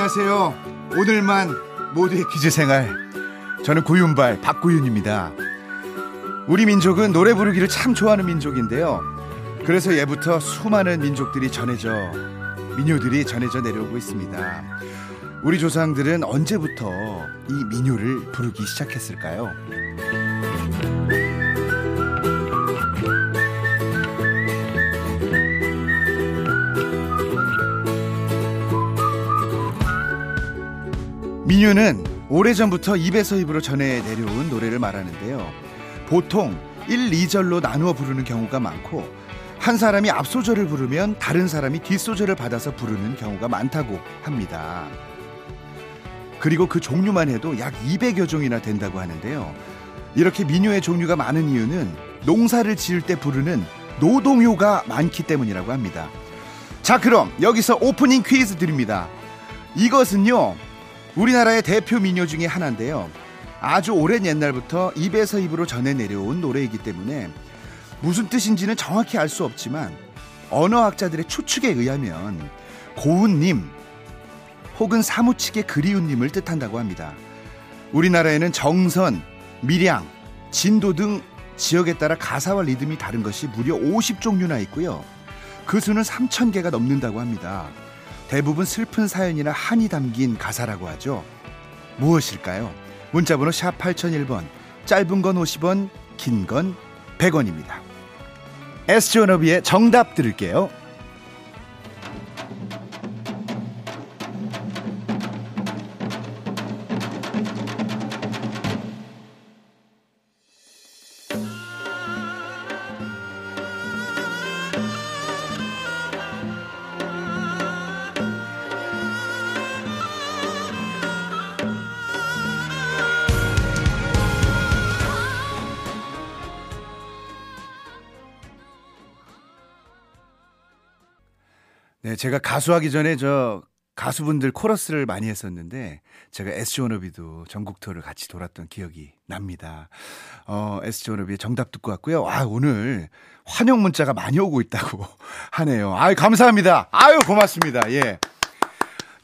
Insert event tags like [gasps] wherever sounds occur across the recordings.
안녕하세요. 오늘만 모두의 퀴즈 생활. 저는 구윤발 박구윤입니다. 우리 민족은 노래 부르기를 참 좋아하는 민족인데요. 그래서 예부터 수많은 민족들이 전해져 민요들이 전해져 내려오고 있습니다. 우리 조상들은 언제부터 이 민요를 부르기 시작했을까요? 민요는 오래전부터 입에서 입으로 전해 내려온 노래를 말하는데요. 보통 1, 2절로 나누어 부르는 경우가 많고 한 사람이 앞소절을 부르면 다른 사람이 뒷소절을 받아서 부르는 경우가 많다고 합니다. 그리고 그 종류만 해도 약 200여 종이나 된다고 하는데요. 이렇게 민요의 종류가 많은 이유는 농사를 지을 때 부르는 노동요가 많기 때문이라고 합니다. 자, 그럼 여기서 오프닝 퀴즈 드립니다. 이것은요, 우리나라의 대표 민요 중에 하나인데요. 아주 오랜 옛날부터 입에서 입으로 전해 내려온 노래이기 때문에 무슨 뜻인지는 정확히 알 수 없지만 언어학자들의 추측에 의하면 고운님 혹은 사무치게 그리운님을 뜻한다고 합니다. 우리나라에는 정선, 밀양, 진도 등 지역에 따라 가사와 리듬이 다른 것이 무려 50종류나 있고요. 그 수는 3,000개가 넘는다고 합니다. 대부분 슬픈 사연이나 한이 담긴 가사라고 하죠. 무엇일까요? 문자번호 샵 8001번, 짧은 건 50원, 긴 건 100원입니다. 에스존너비의 정답 들을게요. 네, 제가 가수하기 전에 저 가수분들 코러스를 많이 했었는데 제가 SG 워너비도 전국 투어를 같이 돌았던 기억이 납니다. 어, SG 워너비의 정답 듣고 왔고요. 아, 오늘 환영 문자가 많이 오고 있다고 [laughs] 하네요. 아유, 감사합니다. 아유, 고맙습니다. 예.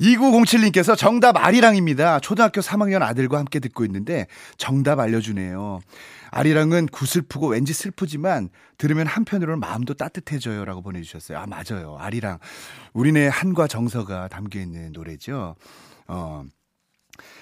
2907님께서 정답 아리랑입니다. 초등학교 3학년 아들과 함께 듣고 있는데 정답 알려주네요. 아리랑은 구슬프고 왠지 슬프지만 들으면 한편으로는 마음도 따뜻해져요 라고 보내주셨어요. 아, 맞아요. 아리랑. 우리네 한과 정서가 담겨 있는 노래죠. 어,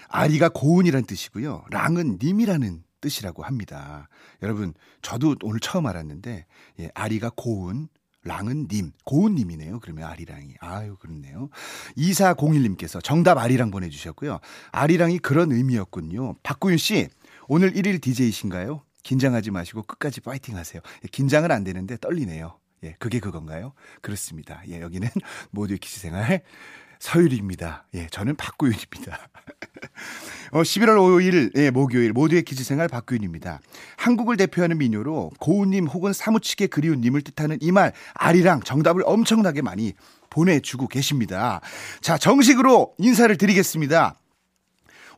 아리가 고운이란 뜻이고요. 랑은 님이라는 뜻이라고 합니다. 여러분, 저도 오늘 처음 알았는데, 예, 아리가 고운, 랑은 님, 고운 님이네요. 그러면 아리랑이. 아유, 그렇네요. 2401님께서 정답 아리랑 보내주셨고요. 아리랑이 그런 의미였군요. 박구윤 씨, 오늘 1일 DJ이신가요? 긴장하지 마시고 끝까지 파이팅 하세요. 예, 긴장은 안 되는데 떨리네요. 예, 그게 그건가요? 그렇습니다. 예, 여기는 [laughs] 모두의 기시생활 서율입니다. 예, 저는 박구윤입니다. [laughs] 어, 11월 5일, 예, 목요일, 모두의 기지생활 박구윤입니다. 한국을 대표하는 민요로 고운님 혹은 사무치게 그리운님을 뜻하는 이 말, 아리랑 정답을 엄청나게 많이 보내주고 계십니다. 자, 정식으로 인사를 드리겠습니다.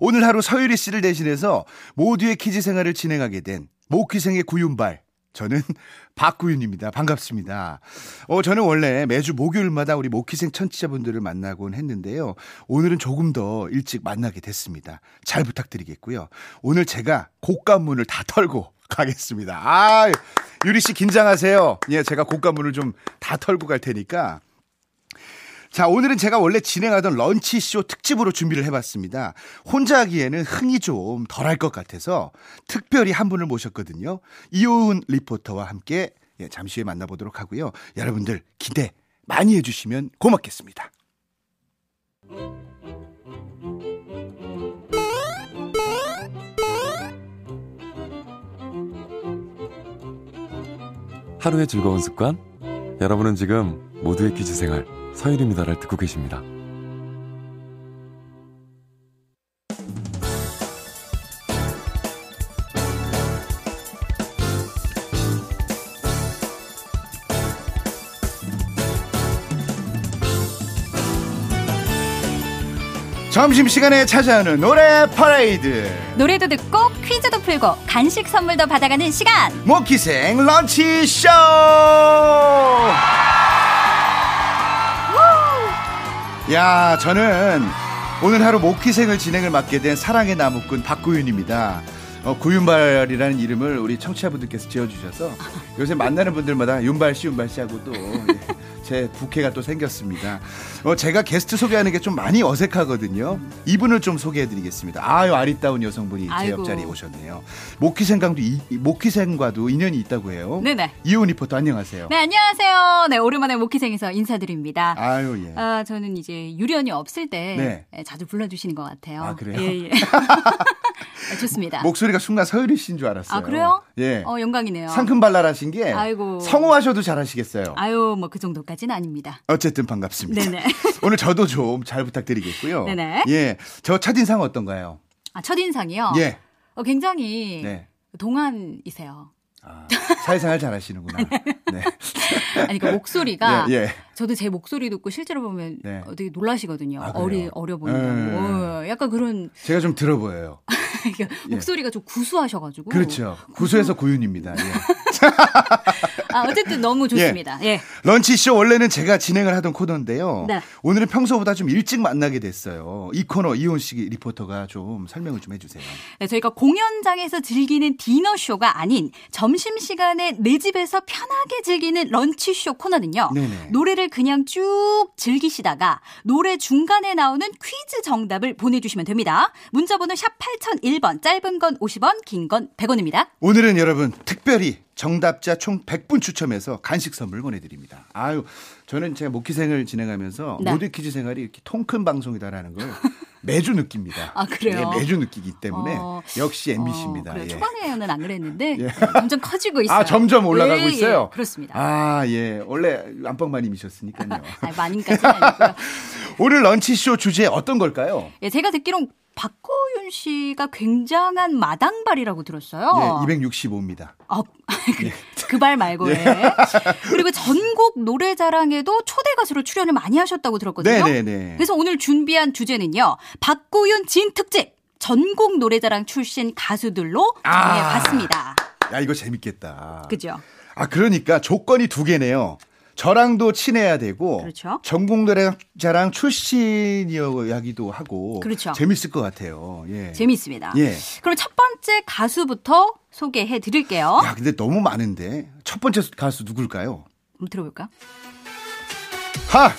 오늘 하루 서유리 씨를 대신해서 모두의 퀴즈 생활을 진행하게 된 모퀴생의 구윤발. 저는 [laughs] 박구윤입니다. 반갑습니다. 어, 저는 원래 매주 목요일마다 우리 모퀴생 천치자분들을 만나곤 했는데요. 오늘은 조금 더 일찍 만나게 됐습니다. 잘 부탁드리겠고요. 오늘 제가 곡간문을 다 털고 가겠습니다. 아, 유리 씨 긴장하세요. 예, 제가 곡간문을 좀 다 털고 갈 테니까 자, 오늘은 제가 원래 진행하던 런치쇼 특집으로 준비를 해봤습니다. 혼자 하기에는 흥이 좀 덜할 것 같아서 특별히 한 분을 모셨거든요. 이호은 리포터와 함께 예, 잠시 후에 만나보도록 하고요. 여러분들 기대 많이 해주시면 고맙겠습니다. 하루의 즐거운 습관? 여러분은 지금 모두의 퀴즈 생활 서일입니다를 듣고 계십니다. 점심시간에 찾아오는 노래 퍼레이드. 노래도 듣고 퀴즈도 풀고 간식 선물도 받아가는 시간. 모키생 런치쇼 야 저는 오늘 하루 목희생을 진행을 맡게 된 사랑의 나무꾼 박구윤입니다. 어, 구윤발이라는 이름을 우리 청취자분들께서 지어주셔서 요새 만나는 분들마다 윤발 씨, 윤발 씨 하고 또 예, 제 부캐가 또 생겼습니다. 어, 제가 게스트 소개하는 게 좀 많이 어색하거든요. 이분을 좀 소개해드리겠습니다. 아유 아리따운 여성분이 제. 옆자리에 오셨네요. 목희생과도 이- 목희생과도 인연이 있다고 해요. 네네. 이온 리포터 안녕하세요. 네, 안녕하세요. 네, 오랜만에 목희생에서 인사드립니다. 아유 예. 아, 저는 이제 유련이 없을 때 네. 예, 자주 불러주시는 것 같아요. 아, 그래요? 예, 예. [laughs] [laughs] 아, 좋습니다. 목소리가 순간 서유리 씨인 줄 알았어요. 아, 그래요? 예. 어, 영광이네요. 상큼발랄하신 게 아이고. 성우하셔도 잘하시겠어요. 아유, 뭐 그 정도까지는 아닙니다. 어쨌든 반갑습니다. 네네. [laughs] 오늘 저도 좀 잘 부탁드리겠고요. 네네. 예. 저 첫인상 어떤가요? 아, 첫인상이요? 예. 어, 굉장히 네. 동안이세요. 아, 사회생활 잘 하시는구나. [laughs] 네. 아니, 그 목소리가 [laughs] 예, 예. 저도 제 목소리 듣고 실제로 보면 네. 어, 되게 놀라시거든요. 아? 어리, 어려 보인다고. 네. 어, 약간 그런 제가 좀 들어 보여요. [laughs] 목소리가 좀 구수하셔가지고. 예. 그렇죠. 구수해서 고윤입니다. 예. [laughs] 아, 어쨌든 너무 좋습니다. 예. 런치쇼 원래는 제가 진행을 하던 코너인데요. 네. 오늘은 평소보다 좀 일찍 만나게 됐어요. 이 코너 이혼 씨 리포터가 좀 설명을 좀 해주세요. 네, 저희가 공연장에서 즐기는 디너쇼가 아닌 점심시간에 내 집에서 편하게 즐기는 런치쇼 코너는요. 네네. 노래를 그냥 쭉 즐기시다가 노래 중간에 나오는 퀴즈 정답을 보내주시면 됩니다. 문자번호 샵 8001번, 짧은 건 50원, 긴 건 100원입니다. 오늘은 여러분 특별히 정답자 총 100분 추첨해서 간식 선물 보내드립니다. 아유, 저는 제가 목희생을 진행하면서 네. 모두 퀴즈 생활이 이렇게 통큰 방송이다라는 걸 매주 느낍니다. 아, 그래요? 예, 매주 느끼기 때문에 어, 역시 MBC입니다. 어, 그래요. 예. 초반에는 안 그랬는데 [laughs] 예. 점점 커지고 있어요. 아, 점점 올라가고 예, 예, 있어요. 그렇습니다. 아, 예. 원래 안방마님이셨으니까요. [laughs] 아, 마님까지는 아니고요. [laughs] 오늘 런치쇼 주제 어떤 걸까요? 예, 제가 듣기론 박고윤 씨가 굉장한 마당발이라고 들었어요. 예, 265입니다. 아, [laughs] 그발 말고. 예. [laughs] 그리고 전국 노래자랑에도 초대 가수로 출연을 많이 하셨다고 들었거든요. 네네네. 그래서 오늘 준비한 주제는요. 박고윤 진 특집 전국 노래자랑 출신 가수들로 아. 정해봤습니다. 야, 이거 재밌겠다. 그죠? 아, 그러니까 조건이 두 개네요. 저랑도 친해야 되고 그렇죠. 전국 노래자랑 출신이야기도 하고 그렇죠. 재밌을 것 같아요. 예. 재밌습니다. 예. 그럼 첫 번째 가수부터 소개해 드릴게요. 야, 근데 너무 많은데 첫 번째 가수 누굴까요? 한번 들어볼까요? 하!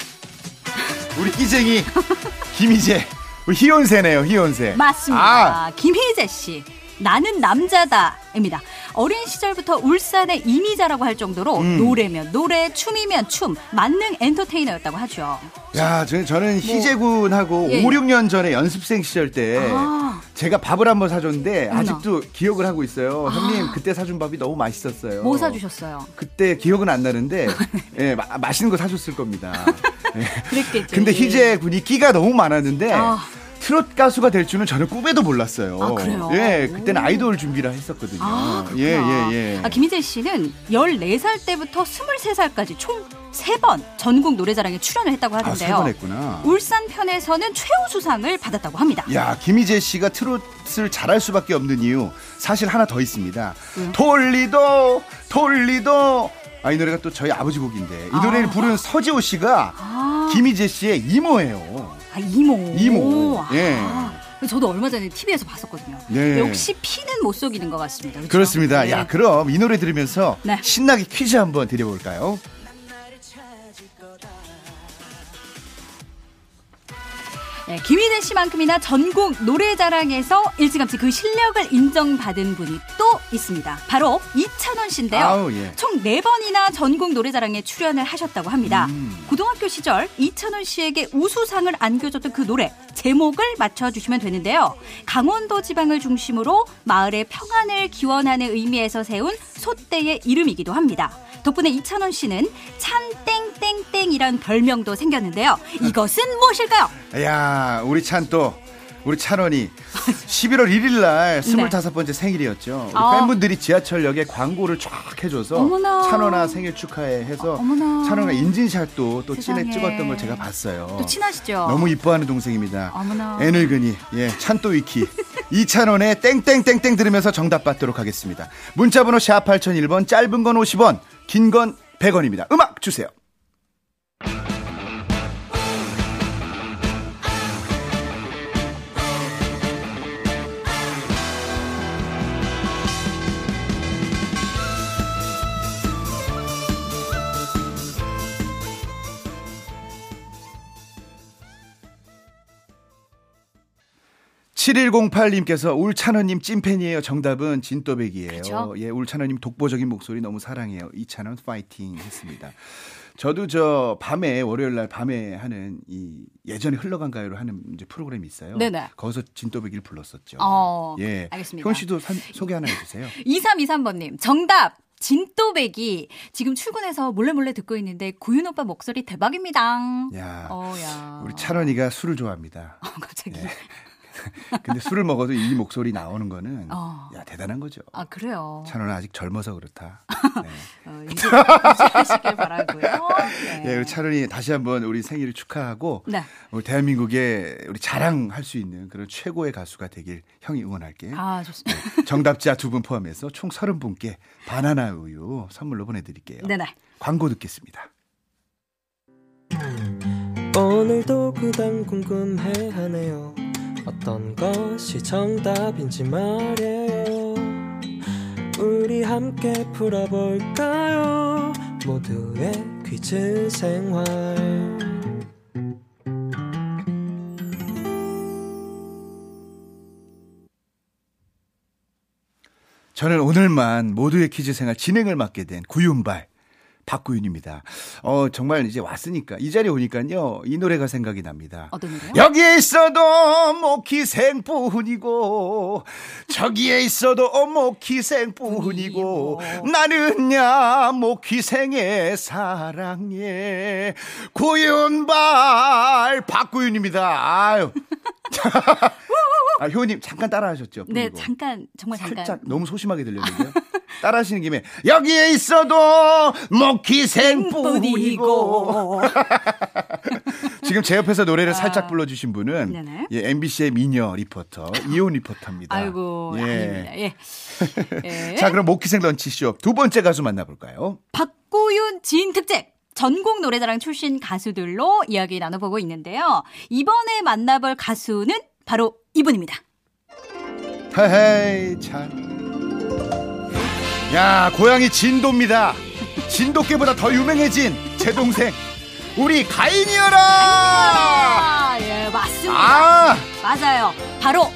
우리 끼쟁이 [laughs] 김희재. 우리 희연세네요, 희연세. 맞습니다. 아, 김희재 씨. 나는 남자다 입니다. 어린 시절부터 울산의 이미자라고 할 정도로 음. 노래면 노래, 춤이면 춤, 만능 엔터테이너였다고 하죠. 야, 저, 저는 희재군하고 뭐. 예, 5, 6년 전에 연습생 시절 때 아. 제가 밥을 한번 사줬는데 어머나. 아직도 기억을 하고 있어요. 형님, 그때 사준 밥이 너무 맛있었어요. 뭐 사주셨어요? 그때 기억은 안 나는데 [laughs] 예, 마- 맛있는 거 사줬을 겁니다. [laughs] 예. 그랬겠죠. 근데 예. 희재 군이 끼가 너무 많았는데 아. 트롯 가수가 될 줄은 저는 꿈에도 몰랐어요. 아, 그래요? 예, 그때는 오. 아이돌 준비를 했었거든요. 아, 그렇구나. 예, 예, 예. 아, 김희재 씨는 14살 때부터 23살까지 총 3번 전국 노래자랑에 출연을 했다고 아, 하는데요. 세번 했구나. 울산 편에서는 최우수상을 받았다고 합니다. 야, 김희재 씨가 트롯을 잘할 수밖에 없는 이유 사실 하나 더 있습니다. 왜요? 돌리도 돌리도 아, 이 노래가 또 저희 아버지 곡인데 이 노래를 아. 부른 서지호 씨가 아, 김희재 씨의 이모예요. 아, 이모. 이모. 아, 예. 저도 얼마 전에 TV에서 봤었거든요. 네. 역시 피는 못 속이는 것 같습니다. 그렇죠? 그렇습니다. 네. 야, 그럼 이 노래 들으면서 네. 신나게 퀴즈 한번 드려볼까요? 네, 김희재 씨만큼이나 전국 노래자랑에서 일찌감치 그 실력을 인정받은 분이 또 있습니다. 바로 이찬원 씨인데요. 아우, 예. 총 4번이나 전국 노래자랑에 출연을 하셨다고 합니다. 음. 고등학교 시절 이찬원 씨에게 우수상을 안겨줬던 그 노래 제목을 맞춰주시면 되는데요. 강원도 지방을 중심으로 마을의 평안을 기원하는 의미에서 세운 소떼의 이름이기도 합니다. 덕분에 이찬원 씨는 찬땡땡땡이란 별명도 생겼는데요. 이것은 무엇일까요? 야, 우리 찬 또 우리 찬원이 11월 1일 날 25번째 생일이었죠. 우리 네. 아. 팬분들이 지하철역에 광고를 쫙 해줘서 어머나. 찬원아 생일 축하해 해서 어머나. 찬원아 인증샷도 또 찐에. 찍었던 걸 제가 봤어요. 또 친하시죠? 너무 이뻐하는 동생입니다. 어머나. 애늙은이 예 찬또 위키 [laughs] 이찬원의 땡땡땡땡 들으면서 정답 받도록 하겠습니다. 문자번호 샵 8001번 짧은 건 50원 긴 건 100원입니다. 음악 주세요. 7108님께서 울찬원님 찐팬이에요. 정답은 진또백이에요. 그쵸? 예, 울찬원님 독보적인 목소리 너무 사랑해요. 이찬원 파이팅 했습니다. 저도 저 밤에 월요일 날 밤에 하는 이 예전에 흘러간 가요를 하는 이제 프로그램이 있어요. 네네. 거기서 진또백이를 불렀었죠. 어, 예. 알겠습니다. 효은 씨도 산- 소개 하나 해주세요. [laughs] 2323번님, 정답! 진또배기. 지금 출근해서 몰래 몰래 듣고 있는데, 구윤 오빠 목소리 대박입니다. 야, 어, 야. 우리 찬원이가 술을 좋아합니다. 어, 갑자기. 예. [laughs] 근데 술을 먹어도 이 목소리 나오는 거는 어. 야 대단한 거죠. 아, 그래요. 찬원은 아직 젊어서 그렇다. [laughs] 네. 어, 유지하시길 바라고요. 네. [laughs] 예, 우리 차른이 다시 한번 우리 생일을 축하하고 네. 우리 대한민국에 우리 자랑할 수 있는 그런 최고의 가수가 되길 형이 응원할게. 아, 좋습니다. 정답자 두 분 포함해서 총 30분께 바나나 우유 선물로 보내드릴게요. 네네. 광고 듣겠습니다. 오늘도 그단 궁금해하네요 어떤 것이 정답인지 말해요. 우리 함께 풀어볼까요? 모두의 퀴즈 생활. 저는 오늘만 모두의 퀴즈 생활 진행을 맡게 된 구윤발 박구윤입니다. 어 정말 이제 왔으니까 이 자리에 오니까요 이 노래가 생각이 납니다. 어떤 노래요? 여기에 있어도 모키생뿐이고 저기에 있어도 모키생뿐이고 나는야 모키생의 사랑에 구윤발 박구윤입니다. 아유. [laughs] 아, 효님 잠깐 따라하셨죠? 네, 뿌리고. 잠깐, 정말 잠깐. 살짝 너무 소심하게 들렸는데요. [laughs] 따라하시는 김에 여기에 있어도 모키생뿐이고 [laughs] 지금 제 옆에서 노래를 살짝 불러주신 분은 아. 네네. 예, MBC의 미녀 리포터 이온 리포터입니다. 아이고, 아닙니다. 예. [laughs] 예. 자 그럼 모키생 런치쇼 두 번째 가수 만나볼까요? 박구윤 지인 특집 전국 노래자랑 출신 가수들로 이야기 나눠보고 있는데요. 이번에 만나볼 가수는 바로 이분입니다. 헤헤이 참. 야 고향이 진도입니다. 진도께보다 더 유명해진 제 동생 우리 가인이어라. 아, 예, 맞습니다. 아. 맞아요. 바로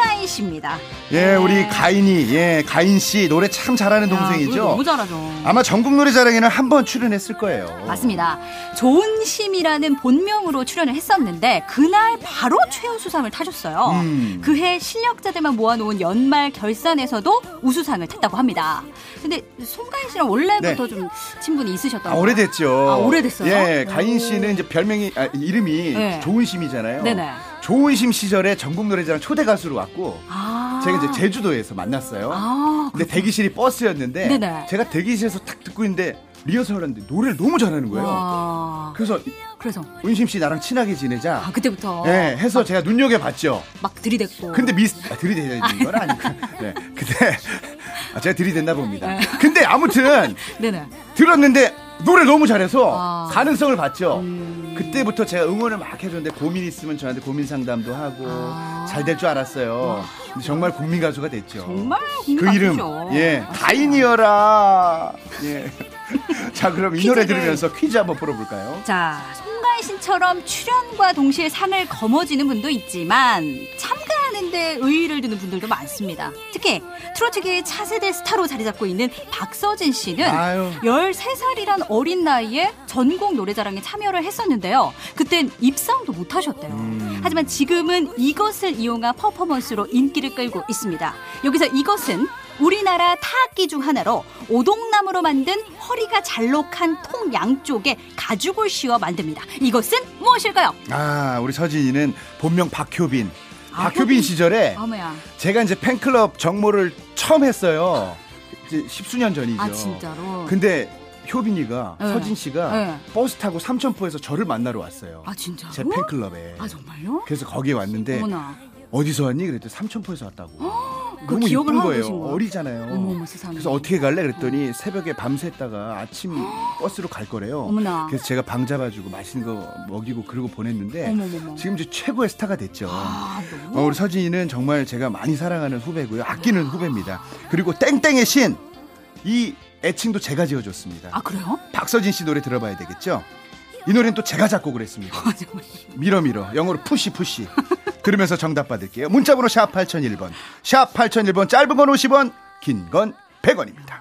송가인 씨입니다. 예, 우리 가인이, 예, 가인 씨 노래 참 잘하는 야, 동생이죠. 너무 잘하죠. 아마 전국 노래자랑에는 한 번 출연했을 거예요. 맞습니다. 좋은 심이라는 본명으로 출연을 했었는데 그날 바로 최우수상을 타셨어요. 음. 그해 실력자들만 모아놓은 연말 결산에서도 우수상을 탔다고 합니다. 근데 송가인 씨랑 원래부터 네. 좀 친분이 있으셨다고. 아, 오래됐죠. 아, 오래됐어요? 예, 오. 가인 씨는 이제 별명이, 아, 이름이 네. 좋은 심이잖아요. 네네. 좋은심 시절에 전국 노래자랑 초대 가수로 왔고, 아. 제가 이제 제주도에서 만났어요. 아, 근데 대기실이 버스였는데, 네네. 제가 대기실에서 탁 듣고 있는데, 리허설을 하는데 노래를 너무 잘하는 거예요. 와. 그래서 그래서 은심 씨 나랑 친하게 지내자. 아 그때부터 예, 해서 제가 눈여겨 봤죠. 막 들이댔고. 근데 미스 아, 들이대는 건 아니고 [laughs] 네 근데 아, 제가 들이댔나 봅니다. 네. 근데 아무튼 [laughs] 네네. 들었는데 노래 너무 잘해서 아. 가능성을 봤죠. 음. 그때부터 제가 응원을 막 해줬는데 고민 있으면 저한테 고민 상담도 하고 아. 잘될 줄 알았어요. 근데 정말 국민 가수가 됐죠. 정말 국민 그 이름 가수죠. 예 맞습니다. 가인이어라. 예. [laughs] 자 그럼 이 노래 들으면서 퀴즈 한번 풀어볼까요? 자, 씨처럼 출연과 동시에 상을 거머쥐는 분도 있지만 참가하는데 의의를 두는 분들도 많습니다. 특히 트로트계의 차세대 스타로 자리 잡고 있는 박서진 씨는 아유. 13살이란 어린 나이에 전국 노래자랑에 참여를 했었는데요. 그땐 입상도 못 하셨대요. 음. 하지만 지금은 이것을 이용한 퍼포먼스로 인기를 끌고 있습니다. 여기서 이것은 우리나라 타악기 중 하나로 오동나무로 만든 허리가 잘록한 통 양쪽에 가죽을 씌워 만듭니다. 이것은 무엇일까요? 아 우리 서진이는 본명 박효빈. 아, 박효빈 효빈. 시절에 어머야. 제가 이제 팬클럽 정모를 처음 했어요. 이제 십수년 전이죠. 아 진짜로. 근데 효빈이가 네. 서진 씨가 네. 버스 타고 삼천포에서 저를 만나러 왔어요. 아 진짜로? 제 팬클럽에. 아 정말요? 그래서 거기 에 왔는데 어머나. 어디서 왔니? 그랬더니 삼천포에서 왔다고. 그 너무 기억을 하고 거예요. 어리잖아요. 어머머. 그래서 어떻게 갈래? 그랬더니 새벽에 밤샜다가 아침 [gasps] 버스로 갈 거래요. 어머나. 그래서 제가 방 잡아주고 맛있는 거 먹이고 그러고 보냈는데 어머머머. 지금 이제 최고의 스타가 됐죠. 아. 어, 우리 서진이는 정말 제가 많이 사랑하는 후배고요. 아끼는 후배입니다. 그리고 땡땡의 신. 이 애칭도 제가 지어줬습니다. 아 그래요? 박서진 씨 노래 들어봐야 되겠죠? 이 노래는 또 제가 작곡을 했습니다. 아. 밀어 밀어. 영어로 push push. [laughs] 그러면서 정답 받을게요. 문자번호 샵 8001번. 샵 8001번 짧은 건 50원, 긴 건 100원입니다.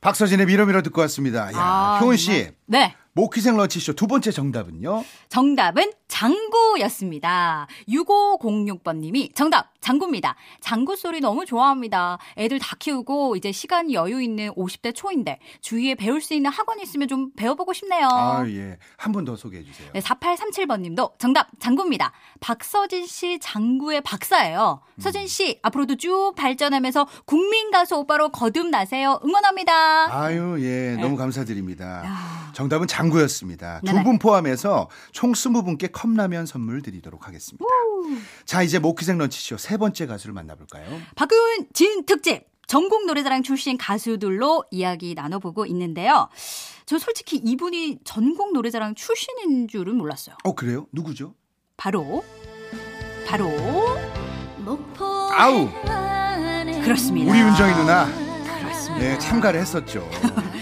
박서진의 밀어밀어 듣고 왔습니다. 야, 아, 효은 씨. 네. 모퀴생 런치쇼 두 번째 정답은요? 정답은 장구였습니다. 6506번님이 정답 장구입니다. 장구 소리 너무 좋아합니다. 애들 다 키우고 이제 시간 여유 있는 50대 초인데 주위에 배울 수 있는 학원 있으면 좀 배워보고 싶네요. 아, 예. 한분더 소개해 주세요. 네, 4837번 님도 정답 장구입니다. 박서진 씨 장구의 박사예요. 음. 서진 씨 앞으로도 쭉 발전하면서 국민 가수 오빠로 거듭나세요. 응원합니다. 아유, 예. 너무 감사드립니다. 야. 정답은 장구였습니다. 두 네네. 분 포함해서 총 20분께 컵라면 선물 드리도록 하겠습니다. 자, 이제 모키생 런치쇼 세 번째 가수를 만나볼까요? 박은 진 특집 전국 노래자랑 출신 가수들로 이야기 나눠보고 있는데요. 저 솔직히 이분이 전국 노래자랑 출신인 줄은 몰랐어요. 어, 그래요? 누구죠? 바로 바로 아우! 그렇습니다. 우리 윤정이 누나. 그렇습니다. 예, 참가를 했었죠.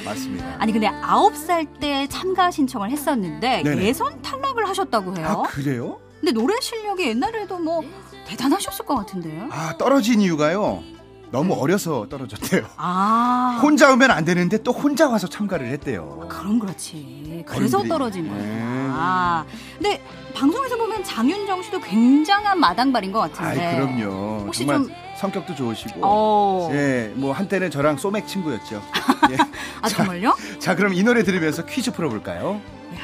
맞습니다. 아니 근데 아홉 살 때 참가 신청을 했었는데 네네. 예선 탈락을 하셨다고 해요. 아, 그래요? 근데 노래 실력이 옛날에도 뭐 대단하셨을 것 같은데요. 아, 떨어진 이유가요. 너무 어려서 떨어졌대요. 아 혼자 오면 안 되는데 또 혼자 와서 참가를 했대요. 그럼 그렇지. 그래서 어른들이. 떨어진 네. 거야. 근데 방송에서 보면 장윤정 씨도 굉장한 마당발인 것 같은데. 아이, 그럼요. 혹시 정말 좀- 성격도 좋으시고. 어. 예, 뭐 한때는 저랑 소맥 친구였죠. [laughs] 예. 아 정말요? 자, 그럼 이 노래 들으면서 퀴즈 풀어볼까요? 야,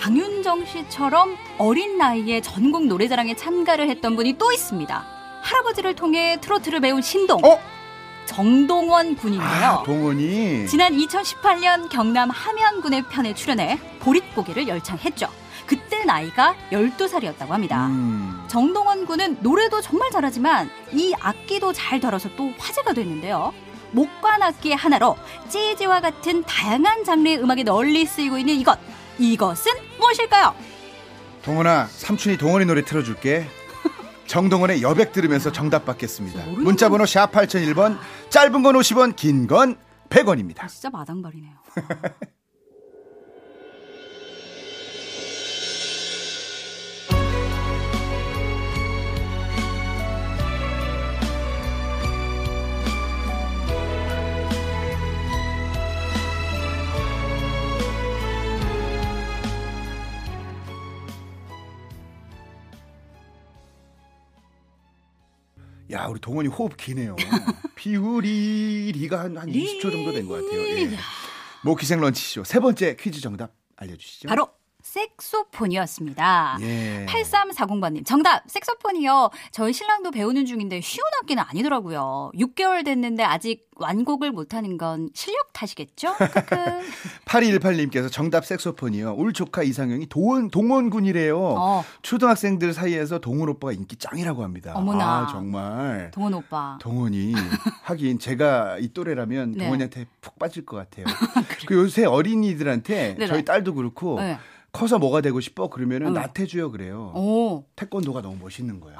장윤정 씨처럼 어린 나이에 전국 노래자랑에 참가를 했던 분이 또 있습니다. 할아버지를 통해 트로트를 배운 신동 어? 정동원 군인데요. 아, 동원이. 지난 2018년 경남 함양군의 편에 출연해 보릿고개를 열창했죠. 그때 나이가 12살이었다고 합니다. 음. 정동원 군은 노래도 정말 잘하지만 이 악기도 잘 다뤄서 또 화제가 됐는데요. 목관 악기의 하나로 재즈와 같은 다양한 장르의 음악에 널리 쓰이고 있는 이것. 이것은 무엇일까요? 동원아, 삼촌이 동원이 노래 틀어줄게. 정동원의 여백 들으면서 정답 받겠습니다. 모르는 문자 번호 샵 8001번, 짧은 건 50원, 긴 건 100원입니다. 진짜 마당발이네요. [laughs] 야, 우리 동원이 호흡 기네요. 비우리 리가 한, 한 20초 정도 된 것 같아요. 예. 모키생 런치쇼 세 번째 퀴즈 정답 알려주시죠. 바로 색소폰이었습니다. 예. 8340번님, 정답, 색소폰이요. 저희 신랑도 배우는 중인데 쉬운 악기는 아니더라고요. 6개월 됐는데 아직 완곡을 못하는 건 실력 탓이겠죠? 크크. [laughs] 8218님께서 정답 색소폰이요. 울 조카 이상형이 동원, 동원군이래요. 어, 초등학생들 사이에서 동원 오빠가 인기 짱이라고 합니다. 어머나. 아, 정말. 동원 오빠. 동원이 [laughs] 하긴 제가 이 또래라면 네. 동원이한테 푹 빠질 것 같아요. [laughs] 그 요새 어린이들한테 네네. 저희 딸도 그렇고 네. 커서 뭐가 되고 싶어 그러면은 응. 나태주요 그래요. 오, 태권도가 너무 멋있는 거예요.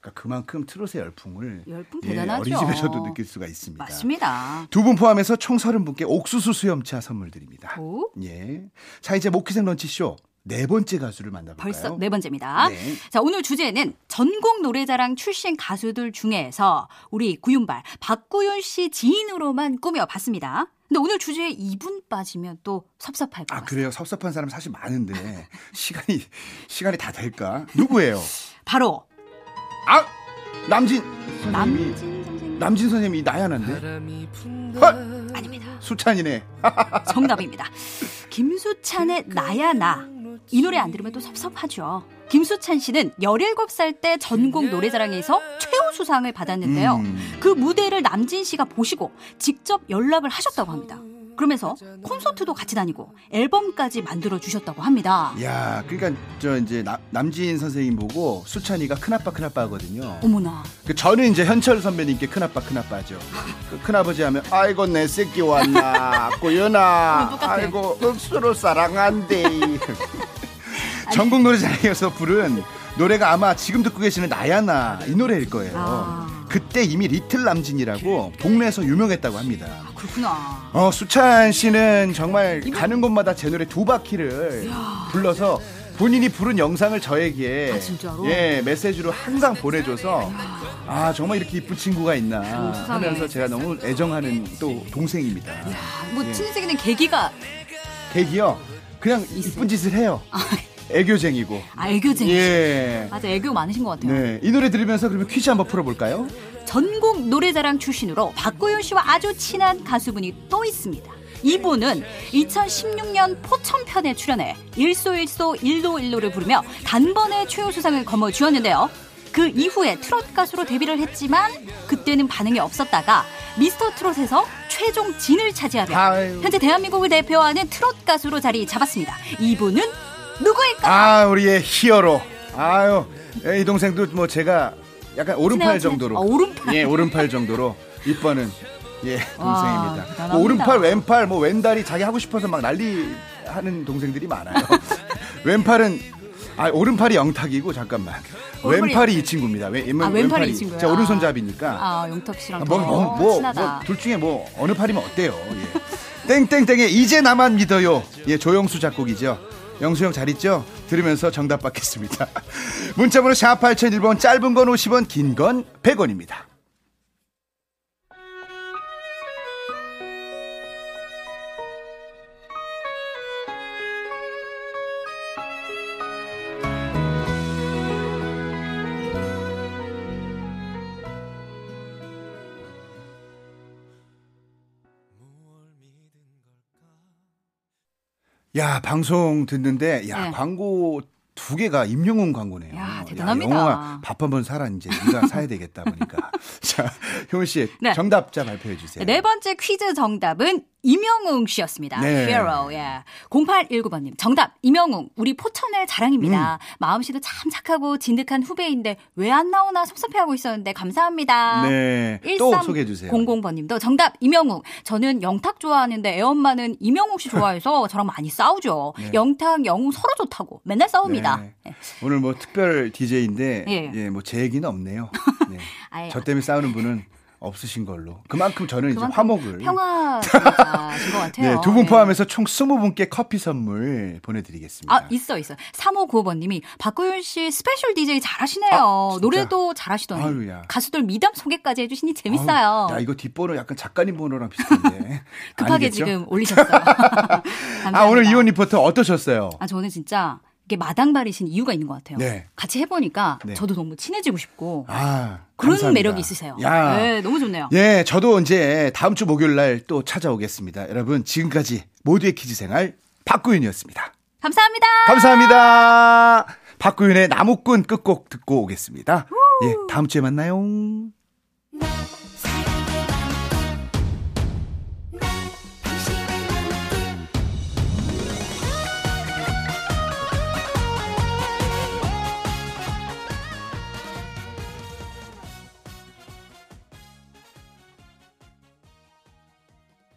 그러니까 그만큼 트롯의 열풍을 아. 열풍 예. 어린이집에서도 느낄 수가 있습니다. 맞습니다. 두 분 포함해서 총 30분께 옥수수 수염차 선물 드립니다. 오, 예. 자, 이제 모키생 런치쇼 네 번째 가수를 만나볼까요? 벌써 네 번째입니다. 네. 자, 오늘 주제는 전국 노래자랑 출신 가수들 중에서 우리 구윤발, 박구윤 씨 지인으로만 꾸며봤습니다. 근데 오늘 주제에 이분 빠지면 또 섭섭할 것 아, 같아요. 그래요? 섭섭한 사람 사실 많은데 [laughs] 시간이 시간이 다 될까? 누구예요? 바로 아! 남진 선생님이 남진 선생님. 남진 선생님이 나야난데? 헐! 아닙니다. 수찬이네. [laughs] 정답입니다. 김수찬의 나야 나. 이 노래 안 들으면 또 섭섭하죠. 김수찬 씨는 17살 때 전국 노래자랑에서 최우수상을 받았는데요. 음. 그 무대를 남진 씨가 보시고 직접 연락을 하셨다고 합니다. 그러면서 콘서트도 같이 다니고 앨범까지 만들어 주셨다고 합니다. 야, 그러니까 저 이제 나, 남진 선생님 보고 수찬이가 큰아빠 큰아빠 하거든요. 어머나. 그 저는 이제 현철 선배님께 큰아빠 큰아빠죠. 그 큰아버지 하면 아이고 내 새끼 왔나 [laughs] 똑같아. 아이고 억수로 사랑한대. [laughs] 전국 노래자랑에서 부른 노래가 아마 지금 듣고 계시는 나야나 이 노래일 거예요. 아. 그때 이미 리틀 남진이라고 동네에서 유명했다고 합니다. 그렇구나. 어, 수찬 씨는 정말 가는 곳마다 제 노래 두 바퀴를 불러서 본인이 부른 영상을 저에게 아, 진짜로? 예 메시지로 항상 보내줘서 아 정말 이렇게 이쁜 친구가 있나 세상에. 하면서 제가 너무 애정하는 또 동생입니다. 뭐 예. 친해지게 된 계기가 계기요 그냥 이쁜 짓을 해요. 애교쟁이고. 아, 애교쟁이. 예. 맞아, 애교 많으신 것 같아요. 네, 이 노래 들으면서 그러면 퀴즈 한번 풀어볼까요? 전국 노래자랑 출신으로 박구윤 씨와 아주 친한 가수분이 또 있습니다. 이분은 2016년 포천편에 출연해 일소일소 일도일로를 부르며 단번에 최우수상을 거머쥐었는데요. 그 이후에 트롯 가수로 데뷔를 했지만 그때는 반응이 없었다가 미스터 트롯에서 최종 진을 차지하며. 현재 대한민국을 대표하는 트롯 가수로 자리 잡았습니다. 이분은 누구일까? 아, 우리의 히어로. 아유, 예, 이 동생도 뭐 제가 약간 오른팔 친해요, 정도로. 아, 오른팔. 예, 오른팔 정도로 이뻐는 예, 와, 동생입니다. 대단합니다. 뭐 오른팔, 왼팔, 뭐 왼다리 자기 하고 싶어서 막 난리 하는 동생들이 많아요. [laughs] 왼팔은 아, 오른팔이 영탁이고 잠깐만. 오른팔이 왼팔이 이 친구입니다. 왼, 아, 왼팔이 이 친구야. 제 오른손잡이니까. 아, 용탁 씨랑 뭐, 더 뭐, 뭐. 뭐, 둘 중에 뭐, 어느 팔이면 어때요? 예. 땡땡땡의 이제 나만 믿어요. 예, 조영수 작곡이죠. 영수 형 잘 있죠? 들으면서 정답 받겠습니다. [laughs] 문자번호 샵 8001번, 짧은 건 50원, 긴 건 100원입니다. 야, 방송 듣는데, 야, 네. 광고 두 개가 임영웅 광고네요. 야, 대단합니다. 영웅아, 밥한 번 사라, 이제. 네가 [laughs] 사야 되겠다, 보니까. 자, 효은 씨, 네. 정답자 발표해 주세요. 네 번째 퀴즈 정답은 임영웅 씨였습니다. 네. Hero, 예. 0819번님, 정답, 임영웅, 우리 포천의 자랑입니다. 음. 마음 씨도 참 착하고 진득한 후배인데 왜 안 나오나 섭섭해하고 있었는데 감사합니다. 네. 또 소개해 주세요. 00번님도 정답, 임영웅. 저는 영탁 좋아하는데 애엄마는 임영웅 씨 좋아해서 [laughs] 저랑 많이 싸우죠. 네. 영탁, 영웅 서로 좋다고 맨날 싸웁니다. 네. 네. 오늘 뭐 특별 DJ인데 예. 예, 뭐제 얘기는 없네요. [laughs] 네. 저 때문에 싸우는 분은 없으신 걸로. 그만큼 저는 이제 화목을 평화주의자신 것 같아요. [laughs] 네, 두분 네. 포함해서 총 20분께 커피 선물 보내 드리겠습니다. 아, 있어, 있어. 3595번님이 박구윤 씨 special DJ 잘하시네요. 아? 노래도 잘하시더니 아유야. 가수들 미담 소개까지 해주시니 재밌어요. 야, 이거 뒷번호 약간 작가님 번호랑 비슷한데. [laughs] 급하게 아니겠죠? 지금 올리셨어요. [laughs] 아, 오늘 효은 리포터 어떠셨어요? 아, 저는 진짜 이게 마당발이신 이유가 있는 것 같아요. 네. 같이 해보니까 네. 저도 너무 친해지고 싶고 아, 그런 감사합니다. 매력이 있으세요. 야. 네, 너무 좋네요. 예, 저도 이제 다음 주 목요일 날 또 찾아오겠습니다. 여러분, 지금까지 모두의 퀴즈 생활 박구윤이었습니다. 감사합니다. 감사합니다. 박구윤의 나무꾼 끝곡 듣고 오겠습니다. 예, 다음 주에 만나요. 나